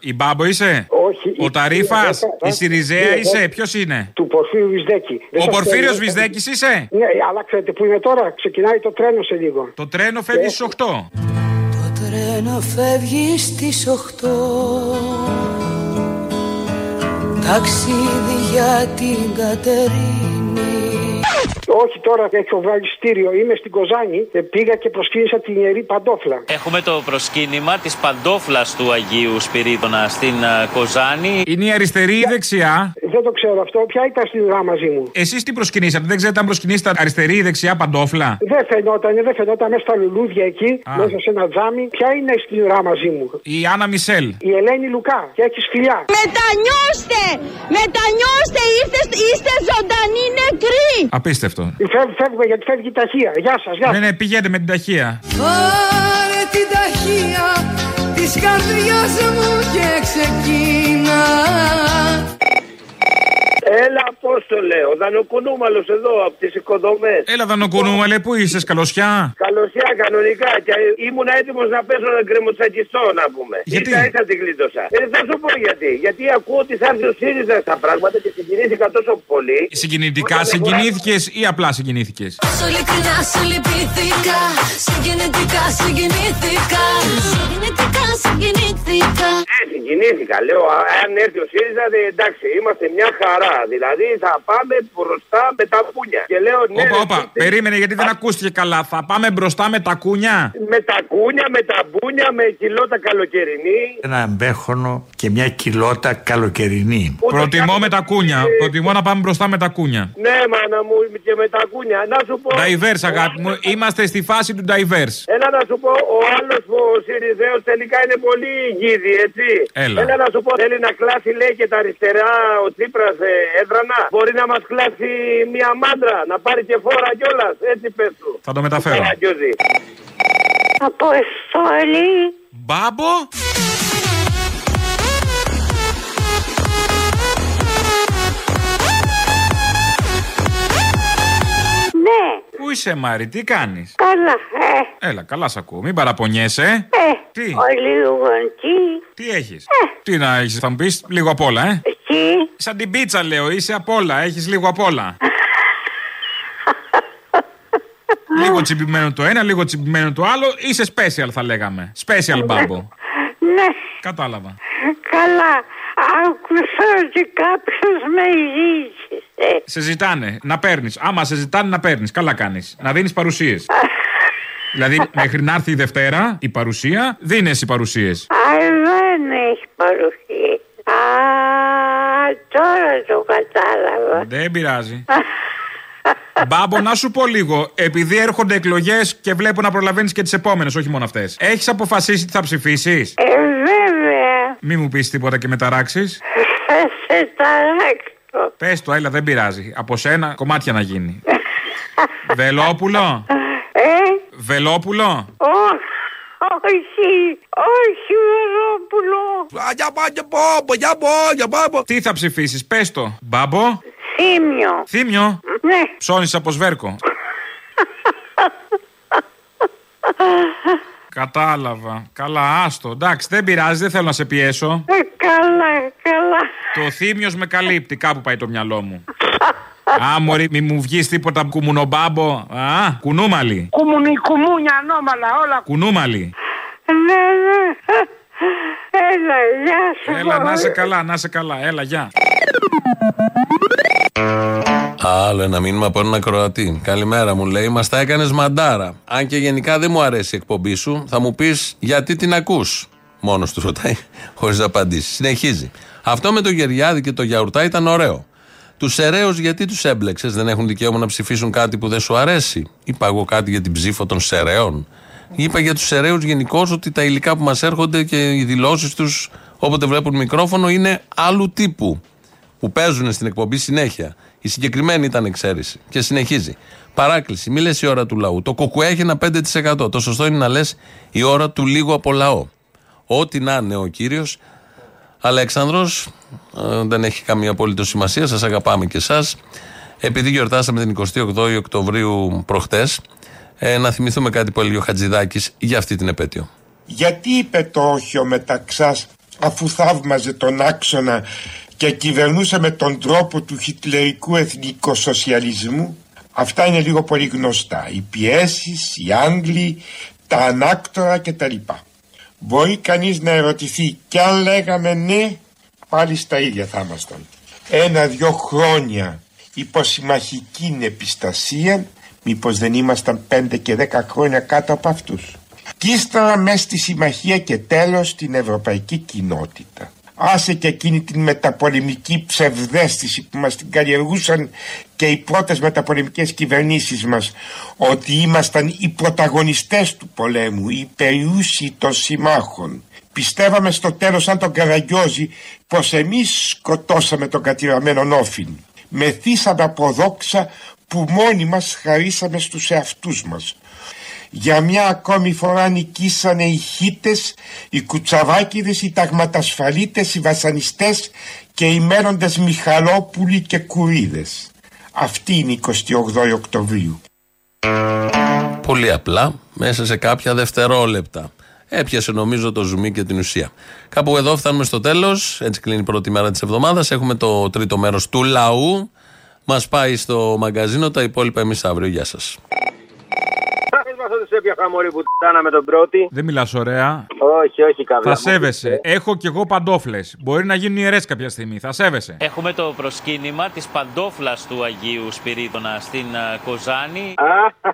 Η Μπάμπο είσαι; Όχι. Ο η- Ταρίφας; η- Η Σιριζέα η- είσαι; Ποιος είναι; Του Πορφύριου Βυσδέκη. Δεν Ο σας Πορφύριος θέλω- Βυσδέκης είσαι; Ναι, αλλά ξέρετε που είναι τώρα. Ξεκινάει το τρένο σε λίγο. Το τρένο φεύγει στις 8. Το τρένο φεύγει στις 8 Ταξίδι για την Κατερίνη Όχι τώρα έχω βάλει στήριο. Είμαι στην Κοζάνη. ε, Πήγα και προσκύνησα την ιερή παντόφλα. Έχουμε το προσκύνημα της παντόφλας του Αγίου Σπυρίδωνα στην ε, Κοζάνη. Είναι η αριστερή ή η δεξιά; Δεν το ξέρω αυτό. Ποια ήταν στην ουρά μαζί μου; Εσείς τι προσκυνήσατε, δεν ξέρετε αν προσκυνήσατε αριστερή ή δεξιά παντόφλα; Δεν φαινόταν, δεν φαινόταν μέσα στα λουλούδια εκεί, Α. μέσα σε ένα τζάμι. Ποια είναι στην ουρά μαζί μου; Η Άννα Μισελ. Η Ελένη Λουκά. Και έχει φιλιά. Μετανιώστε! Μετανιώστε! Είστε, είστε ζωντανοί νεκροί! Απίστευτο. Απίστευτο. Φεύ- Φεύγουμε γιατί φεύγει η ταχεία. Γεια σας, γεια Ναι, σας. ναι, πηγαίνετε με την ταχεία. Πάρε την ταχεία της καρδιάς μου και ξεκίνα Έλα, Απόστολε, ο Δανοκουνούμαλο εδώ από τις οικοδομές. Έλα, Δανοκουνούμαλε, πού είσαι, καλωσιά. Καλωσιά, κανονικά. Και ήμουν έτοιμος να πέσω να γκρεμοτσακιστώ, να πούμε. Γιατί; Ίσα ίσα την γλίτωσα. Ε, θα σου πω γιατί. Γιατί ακούω ότι θα έρθει ο ΣΥΡΙΖΑ στα πράγματα και συγκινήθηκα τόσο πολύ. Συγκινητικά συγκινήθηκες ή απλά συγκινήθηκες; Όσο ειλικρινά σου λυπήθηκα Συγκινητικά συγκινήθηκα Συγκινητικά συγκινήθηκα Ε, συγκινήθηκα. Λέω, α, αν έρθει ο ΣΥΡΙΖΑ, δε, εντάξει, είμαστε μια χαρά. Δηλαδή θα πάμε μπροστά με τα πούνια. Και λέω, ναι, Όπα, ρε, όπα, τι- περίμενε γιατί δεν ακούστηκε καλά. Θα πάμε μπροστά με τα κούνια; με τα κούνια, με τα μπούνια, με κιλότα καλοκαιρινή. Ένα μπέχονο και μια κοιλότα καλοκαιρινή. Προτιμώ με τα κούνια. Προτιμώ να πάμε μπροστά με τα κούνια. Ναι, μάνα μου, και με τα κούνια. Να σου πω. Diverse, αγάπη μου. Είμαστε στη φάση του diverse. Έλα να σου πω, ο άλλος ο Σιριζέος τελικά είναι πολύ γίδι, έτσι. Έλα. να σου πω, θέλει να κλάσει, λέει και τα αριστερά ο Τσίπρας ε, έδρανα. Μπορεί να μας κλάσει μια μάντρα, να πάρει και φόρα κιόλας. Έτσι πες του. Θα το μεταφέρω. Καραγκιόζη. Αποστολή Μπάμπο. Ναι Πού είσαι, Μάρι, τι κάνεις; Καλά ε Έλα, καλά σ' ακούω. Μην παραπονιέσαι. Ε Τι; Ο λίγο τι Τι έχει. Τι να έχεις, θα μου πεις λίγο απ' όλα, ε. Τι; Σαν την πίτσα, λέω, είσαι απ' όλα. Έχεις λίγο απ' όλα. λίγο τσιμπημένο το ένα, λίγο τσιμπημένο το άλλο. Είσαι special, θα λέγαμε. Special μπάμπο. Ναι Κατάλαβα. Καλά Άκουσα ότι κάποιος με ζήτησε Σε ζητάνε να παίρνεις. Άμα σε ζητάνε να παίρνεις, καλά κάνεις. Να δίνεις παρουσίες. δηλαδή, μέχρι να έρθει η Δευτέρα, η παρουσία, δίνεις οι παρουσίες. Α, δεν έχει παρουσία. Α, τώρα το κατάλαβα. Δεν πειράζει. Μπάμπο, να σου πω λίγο. Επειδή έρχονται εκλογές και βλέπω να προλαβαίνεις και τις επόμενες, όχι μόνο αυτές. Έχεις αποφασίσει τι θα ψηφίσεις; Ε, βέβαια. Μη μου πεις τίποτα και με ταράξεις. Θα σε ταράξω. Πες το, έλα, δεν πειράζει. Από σένα κομμάτια να γίνει. [LAUGHS] Βελόπουλο; Ε, Βελόπουλο; όχι. Όχι, όχι, Βερόπουλο. Τι θα ψηφίσεις, πες το. Μπάμπο. Θύμιο. Θύμιο. Ναι. Ψώνεις από σβέρκο. [LAUGHS] Κατάλαβα. Καλά, άστο. Εντάξει, δεν πειράζει, δεν θέλω να σε πιέσω. Ε, καλά, καλά. Το θύμιος με καλύπτει, κάπου πάει το μυαλό μου. Α, μωρή, μη μου βγεις τίποτα κουμουνομπάμπο. Α, κουνούμαλι. Κουμουνι, κουμούνια, ανώμαλα, όλα. Κουνούμαλι. Ναι, ναι. Έλα, γεια σου. Έλα, να είσαι καλά, να είσαι καλά. Έλα, γεια. Άλλο ένα μήνυμα από έναν ακροατή. Καλημέρα μου λέει, μας τα έκανες μαντάρα. Αν και γενικά δεν μου αρέσει η εκπομπή σου, θα μου πεις γιατί την ακούς; Μόνος του ρωτάει, χωρίς να απαντήσεις. Συνεχίζει. Αυτό με το Γεριάδη και το Γιαουρτά ήταν ωραίο. Τους Σεραίους γιατί τους έμπλεξες, δεν έχουν δικαίωμα να ψηφίσουν κάτι που δεν σου αρέσει; Είπα εγώ κάτι για την ψήφο των Σεραίων. Είπα για τους Σεραίου γενικώς ότι τα υλικά που μας έρχονται και οι δηλώσεις τους όποτε βλέπουν μικρόφωνο είναι άλλου τύπου. Που παίζουν στην εκπομπή συνέχεια. Η συγκεκριμένη ήταν εξαίρεση. Και συνεχίζει. Παράκληση. Μη λες η ώρα του λαού. Το κοκουέ έχει ένα 5%. Το σωστό είναι να λες η ώρα του λίγου από λαό. Ό,τι να είναι ο κύριος Αλέξανδρος ε, δεν έχει καμία απολύτω σημασία. Σας αγαπάμε και εσάς. Επειδή γιορτάσαμε την 28η Οκτωβρίου προχτές, ε, να θυμηθούμε κάτι που έλεγε ο Χατζηδάκης για αυτή την επέτειο. Γιατί είπε το όχι ο Μεταξάς αφού θαύμαζε τον άξονα και κυβερνούσε με τον τρόπο του χιτλερικού εθνικοσοσιαλισμού; Αυτά είναι λίγο πολύ γνωστά. Οι πιέσεις, οι Άγγλοι, τα ανάκτορα κτλ. Μπορεί κανείς να ερωτηθεί κι αν λέγαμε ναι, πάλι στα ίδια θα ήμασταν. Ένα-δυο χρόνια υποσυμμαχική επιστασία, μήπως δεν ήμασταν πέντε και δέκα χρόνια κάτω από αυτούς. Κι ύστερα μέσα στη συμμαχία και τέλος την ευρωπαϊκή κοινότητα. Άσε και εκείνη την μεταπολεμική ψευδέστηση που μας την καλλιεργούσαν και οι πρώτες μεταπολεμικές κυβερνήσεις μας ότι ήμασταν οι πρωταγωνιστές του πολέμου, οι περιούσιοι των συμμάχων. Πιστεύαμε στο τέλος σαν τον Καραγκιόζη πως εμείς σκοτώσαμε τον κατηραμένο Νόφιν. Μεθύσαμε από δόξα που μόνοι μας χαρίσαμε στους εαυτούς μας. Για μια ακόμη φορά νικήσανε οι χίτες, οι κουτσαβάκιδες, οι ταγματασφαλίτες, οι βασανιστές και οι μένοντες Μιχαλόπουλοι και Κουρίδες. Αυτή είναι η 28 Οκτωβρίου. Πολύ απλά, μέσα σε κάποια δευτερόλεπτα. Έπιασε νομίζω το ζουμί και την ουσία. Κάπου εδώ φτάνουμε στο τέλος. Έτσι κλείνει η πρώτη μέρα της εβδομάδας. Έχουμε το τρίτο μέρος του λαού. Μας πάει στο μαγκαζίνο. Τα υπόλοιπα εμείς αύριο. Γεια σας. σε έπιαχα μωρή που τάνα με τον πρώτη. Δεν μιλάς ωραία. Όχι, όχι καβλά. Θα σέβεσαι. Έχω κι εγώ παντόφλες. Μπορεί να γίνουν ιερές κάποια στιγμή. Θα σέβεσαι. Έχουμε το προσκύνημα της παντόφλας του Αγίου Σπυρίδωνα στην α, Κοζάνη. Α,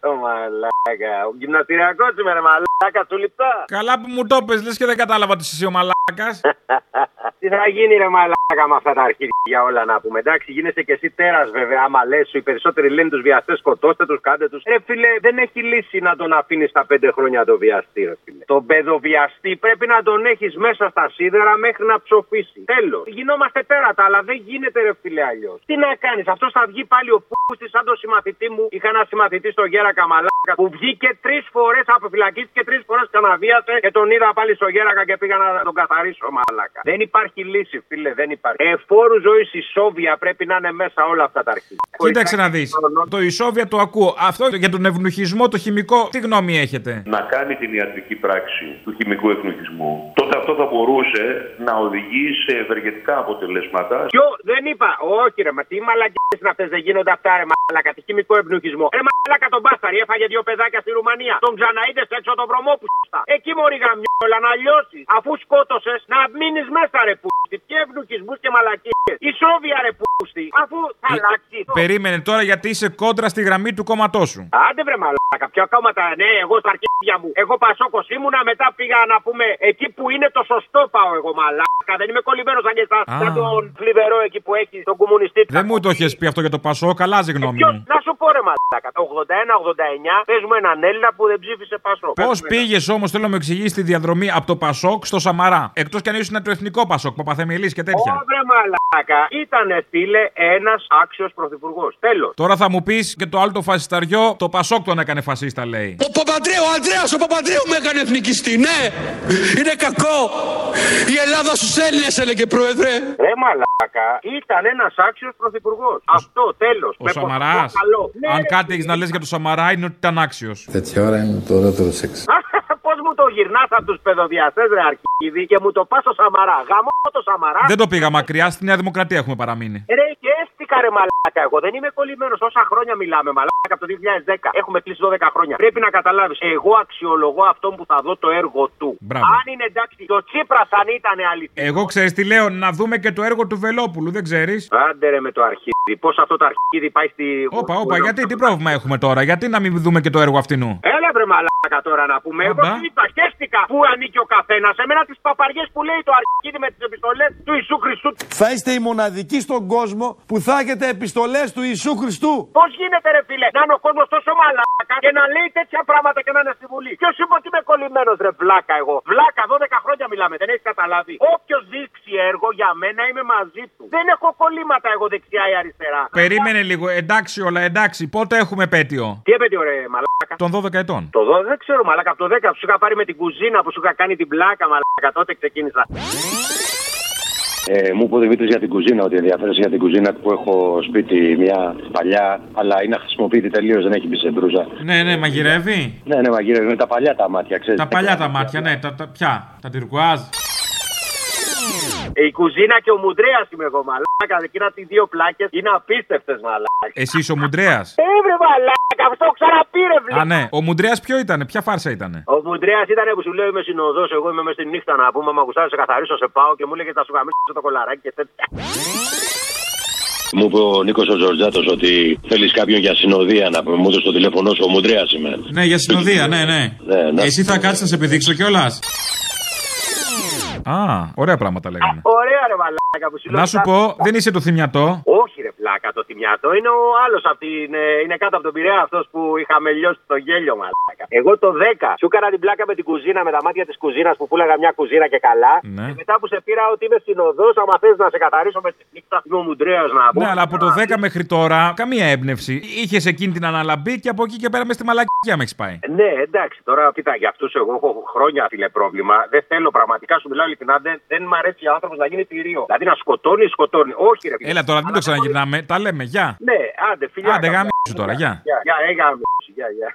το μαλάκα. Ο γυμναστηριακός σήμερα, μαλάκα, σου λιπτά. Καλά που μου το πες, λες και δεν κατάλαβα ότι είσαι ο μαλάκας. [LAUGHS] Τι θα γίνει, ρε μαλάκα, με αυτά τα αρχίδια όλα να πούμε. Εντάξει, γίνεσαι και εσύ τέρας, βέβαια. Άμα λες σου, οι περισσότεροι λένε τους βιαστές, σκοτώστε τους, κάντε τους. Ρε φίλε, δεν έχει λύση να τον αφήνεις στα πέντε χρόνια το βιαστή, ρε φίλε. Τον παιδοβιαστή πρέπει να τον έχεις μέσα στα σίδερα μέχρι να ψοφήσει. Τέλος. Γινόμαστε τέρατα, αλλά δεν γίνεται, ρε φίλε, αλλιώς. Τι να κάνεις, αυτός θα βγει πάλι ο πούστης σαν το συμμαθητή μου. Είχα ένα συμμαθητή στο Γέρα Καμαλάκα που βγήκε τρεις φορές αποφυλακίστηκε, τρεις φορές καναβίασε και τον είδα πάλι στο Γέρακα και πήγα να τον καθαρίσω, μαλάκα. Δεν υπάρχει λύση, φίλε, δεν υπάρχει. Εφόρου ζωής ισόβια πρέπει να είναι μέσα όλα αυτά τα αρχίδια. Κοίταξε να δεις. Το ισόβια το ακούω. Αυτό για τον ευνοχισμό, το χημικό, τι γνώμη έχετε; να κάνει την ιατρική πράξη του χημικού ευνοχισμού, τότε αυτό θα μπορούσε να οδηγεί σε ευεργετικά αποτελέσματα. Ποιο δεν είπα, όχι ρε, μα τι μαλακίε είναι αυτέ, δεν γίνονται αυτά, ρε μαλακα, τι χημικό ευνοχισμό. Ρε μαλακα τον μπάσταρι, έφαγε δύο παιδάκια στη Ρουμανία. Τον ξαναείδες έξω τον βρωμό που στα. Εκεί μωρή γαμιόλα να λιώσεις. Αφού σκότωσες, να μείνεις μέσα ρε πούστη. Και ευνοχισμού και μαλακίες. Ισόβια ρε πούστη. Αφού θα αλλάξει. Περίμενε τώρα γιατί είσαι κόντρα στη γραμμή του κόμματό σου. Άντε βρε μαλάκα, ποια κόμματα, ναι, εγώ στα αρχίδια μου. Εγώ πασόκος ήμουνα, μετά πήγα να πούμε εκεί που είναι το σωστό πάω εγώ μαλάκα. Δεν είμαι κολλημένος σαν και εσάς. Α. Σαν τον φλιβερό εκεί που έχει τον κομμουνιστή. Δεν μου το έχει πει αυτό για το Πασό, καλάζει γνώμη Ποιος, μου. να σου πω ρε μαλάκα, το 81-89 παίζουμε έναν Έλληνα που δεν ψήφισε Πασό. Πώς πήγες όμως, θέλω να μου εξηγήσεις τη διαδρομή από το Πασόκ στο Σαμαρά. Εκτός κι αν ήσουν το εθνικό Πασόκ, Παπαθεμιλή και τέτοια. Όβρε μαλάκα, ήταν φίλε ένας άξιος πρωθυπουργός. Τέλος. Τώρα θα μου πεις και το άλλο το φασισταριό, το Πασόκ τον έκανε φασίστα, λέει. Ο Παπαντρέου, ο Ανδρέας ο Παπαντρέου με έκανε εθνικιστή, ναι! Είναι κακό! Η Ελλάδα στους Έλληνες έλεγε πρόεδρε! Ρε μαλάκα, ήταν ένας άξιος πρωθυπουργός. Αυτό τέλος. Ο Σαμαράς. Αν κάτι έχεις να λες για το Σαμαρά είναι ότι ήταν άξιος. Τέτοια ώρα είναι το ωραιότερο σεξ. Πώ μου το γυρνάς από τους παιδοδιαστές, ρε Αρκίδη, και μου το πας στο Σαμαρά. Γαμώ το Σαμαρά. Δεν το πήγα μακριά, στη Νέα Δημοκρατία έχουμε παραμείνει. Ρε, και έστικα ρε μαλάκα. Εγώ δεν είμαι κολλημένος. Όσα χρόνια μιλάμε, μαλάκα από το 2010. Έχουμε κλείσει 12 χρόνια. Πρέπει να καταλάβεις. Εγώ αξιολογώ αυτόν που θα δω το έργο του. Μπράβο. Αν είναι εντάξει, το Τσίπρας αν ήταν αλήθεια. Εγώ ξέρεις τι λέω, να δούμε και το έργο του Βελόπουλου, δεν ξέρεις. Άντε ρε με το αρχίδι. Πώς αυτό το αρχίδι πάει στη. Όπα, όπα, γιατί, τι πρόβλημα έχουμε τώρα, γιατί να μην δούμε και το έργο αυτινού; Έλα βρε μαλάκα τώρα να πούμε. Εγώ τι είπα, χαίστηκα που ανήκει ο καθένας; Εμένα τις παπαριές που λέει το αρχίδι με τις επιστολές του Ιησού Χριστού. Θα είστε οι μοναδικοί στον κόσμο που θα έχετε επιστολές του Ιησού Χριστού; Πώς γίνεται ρε φίλε να είναι ο κόσμος τόσο μαλάκα και να λέει τέτοια πράγματα και να είναι στη Βουλή; Ποιος είπε ότι είμαι κολλημένος ρε βλάκα εγώ; Βλάκα 12 χρόνια μιλάμε, δεν έχεις καταλάβει; Όποιος δείξει έργο για μένα είμαι μαζί του. Δεν έχω κολλήματα εγώ δεξιά ή αριστερά. Περίμενε λίγο, εντάξει όλα, εντάξει, πότε έχουμε πέτειο; Τι έπαιτε ρε μαλάκα; Των 12 ετών. Το 12 δεν ξέρω μαλάκα από το 10 που σου είχα πάρει με την κουζίνα που σου είχα κάνει την πλάκα μαλάκα τότε ξεκίνησα. Ε, μου είπε ο Δημήτρης για την κουζίνα, ότι ενδιαφέρεσαι για την κουζίνα που έχω σπίτι μια παλιά, αλλά είναι αχρησιμοποιητή τελείως, δεν έχει μπει σε μπρούζα. Ναι, ναι, μαγειρεύει; Ναι, ναι, μαγειρεύει με τα παλιά τα μάτια, ξέρεις. Τα παλιά τα μάτια, ναι, τα, τα ποια, τα τυρκουάζ. Ε, η κουζίνα και ο Μουντρέας είμαι εγώ μαλάκα. Εκείνα τις δύο πλάκες είναι απίστευτες μαλάκα. Εσύ είσαι ο Μουντρέας; Ε, βρε μαλάκα, αυτό ξαναπήρε βλέ. Α, ναι. Ο Μουντρέας ποιο ήταν, ποια φάρσα ήταν. Ο Μουντρέας ήταν που σου λέει είμαι συνοδός, εγώ είμαι μέσα στη νύχτα να πούμε. Μα γουστάρεις, σε καθαρίσω, σε πάω και μου λέγε θα σου γαμίσω το κολαράκι και τέτοια. Μου είπε ο Νίκος ο Τζορτζάτος ότι θέλεις κάποιον για συνοδεία να πούμε. Μου έδωσε το τηλέφωνό σου, ο Μουντρέας είμαι. Ναι, για συνοδεία, ναι, ναι. Ναι, ναι. Εσύ θα κάτσεις να σε επιδείξω κιόλας. Α, ωραία πράγματα λέγανε. Ωραία ρε μαλάκα που σου λέω. Να σου πω, δεν είσαι το θυμιατό. Όχι ρε πλάκα. Το θυμιατό είναι ο άλλος από την. ε, Είναι κάτω από τον Πειραιά αυτός που είχαμε λιώσει το γέλιο μαλάκα. Εγώ το 10 σου έκανα την πλάκα με την κουζίνα, με τα μάτια της κουζίνας που πούλαγα μια κουζίνα και καλά. Ναι. Και μετά που σε πήρα ότι είμαι στην οδός, άμα θες να σε καθαρίσω με τη νύχτα, είμαι ο Μουντρέα να πω. Ναι, αλλά από το 10 μέχρι τώρα καμία έμπνευση. Είχες εκείνη την αναλαμπή και από εκεί και πέρα μες στη μαλακία με έχεις πάει. Ναι, εντάξει, τώρα κοίτα, για αυτούς εγώ έχω χρόνια φίλε πρόβλημα. Δεν θέλω πραγματικά, σου μιλάω ειλικρινά, δεν, δεν μ' αρέσει ο άνθρωπος να γίνει τυρίο. Δηλαδή να σκοτώνει, σκοτώνει. Όχι, ρε φίλε. Έλα τώρα, μην το ξαναγυρνάμε. Τα λέμε, γεια. Ναι, άντε, φιλιά. Άντε, γάμι σου τώρα, γεια. Γεια, γεια, ε, γάμι σου, γεια, γεια.